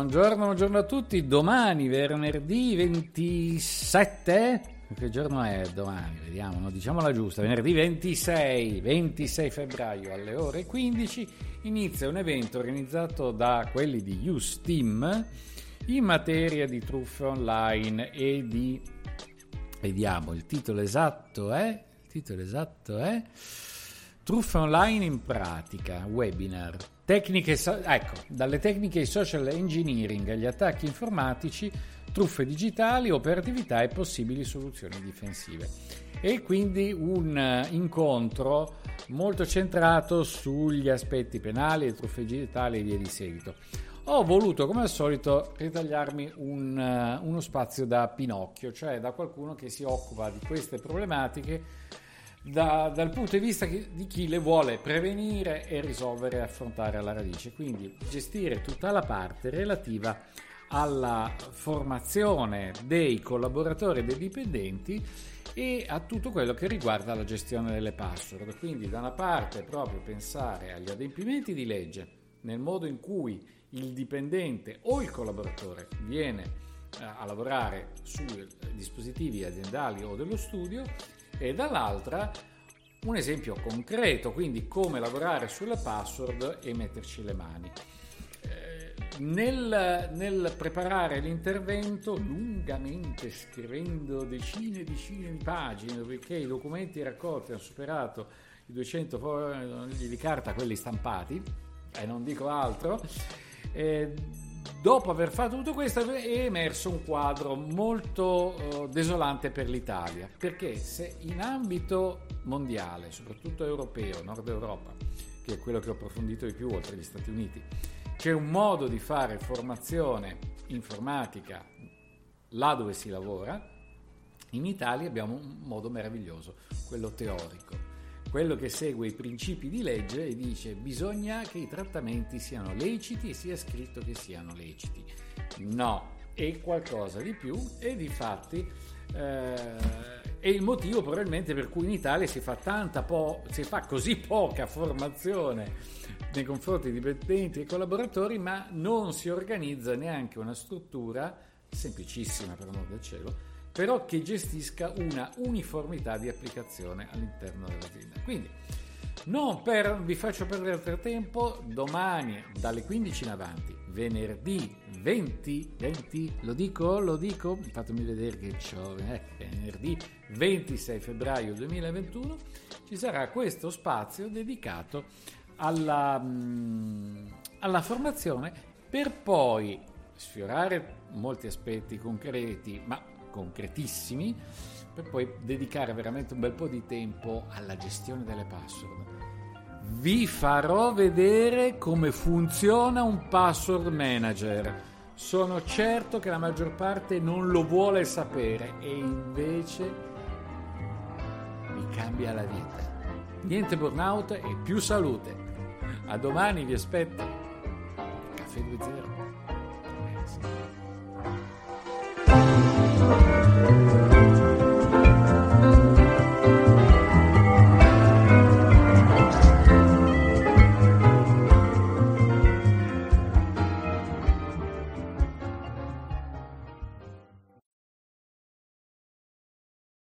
Buongiorno, buongiorno a tutti. Domani, venerdì 27. Che giorno è domani? Vediamo, no? diciamola giusta. Venerdì 26, 26 febbraio alle ore 15 inizia un evento organizzato da quelli di Usteam in materia di truffe online e di vediamo il titolo esatto è il titolo esatto è truffe online in pratica webinar Tecniche, ecco, dalle tecniche social engineering agli attacchi informatici, truffe digitali, operatività e possibili soluzioni difensive. E quindi un eh, incontro molto centrato sugli aspetti penali e truffe digitali e via di seguito. Ho voluto, come al solito, ritagliarmi un, uh, uno spazio da Pinocchio, cioè da qualcuno che si occupa di queste problematiche da, dal punto di vista di chi le vuole prevenire e risolvere e affrontare alla radice. Quindi gestire tutta la parte relativa alla formazione dei collaboratori e dei dipendenti e a tutto quello che riguarda la gestione delle password. Quindi da una parte proprio pensare agli adempimenti di legge nel modo in cui il dipendente o il collaboratore viene eh, a lavorare sui dispositivi aziendali o dello studio e dall'altra un esempio concreto, quindi come lavorare sulle password e metterci le mani. Eh, nel, nel, preparare l'intervento, lungamente scrivendo decine e decine di pagine, perché i documenti raccolti hanno superato i 200 fogli di carta, quelli stampati, e non dico altro, eh, dopo aver fatto tutto questo è emerso un quadro molto uh, desolante per l'Italia, perché se in ambito mondiale, soprattutto europeo, Nord Europa, che è quello che ho approfondito di più oltre agli Stati Uniti, c'è un modo di fare formazione informatica là dove si lavora, in Italia abbiamo un modo meraviglioso, quello teorico quello che segue i principi di legge e dice bisogna che i trattamenti siano leciti e sia scritto che siano leciti. No, è qualcosa di più e di fatti eh, è il motivo probabilmente per cui in Italia si fa, po- si fa così poca formazione nei confronti di dipendenti e collaboratori, ma non si organizza neanche una struttura semplicissima per amor del cielo però che gestisca una uniformità di applicazione all'interno dell'azienda. Quindi, non per, vi faccio perdere altro tempo, domani dalle 15 in avanti, venerdì 20, 20, lo dico, lo dico, fatemi vedere che c'ho, eh, venerdì 26 febbraio 2021, ci sarà questo spazio dedicato alla, mm, alla formazione per poi sfiorare molti aspetti concreti, ma concretissimi per poi dedicare veramente un bel po' di tempo alla gestione delle password. Vi farò vedere come funziona un password manager. Sono certo che la maggior parte non lo vuole sapere e invece vi cambia la vita. Niente burnout e più salute. A domani vi aspetto. Caffè 2.0.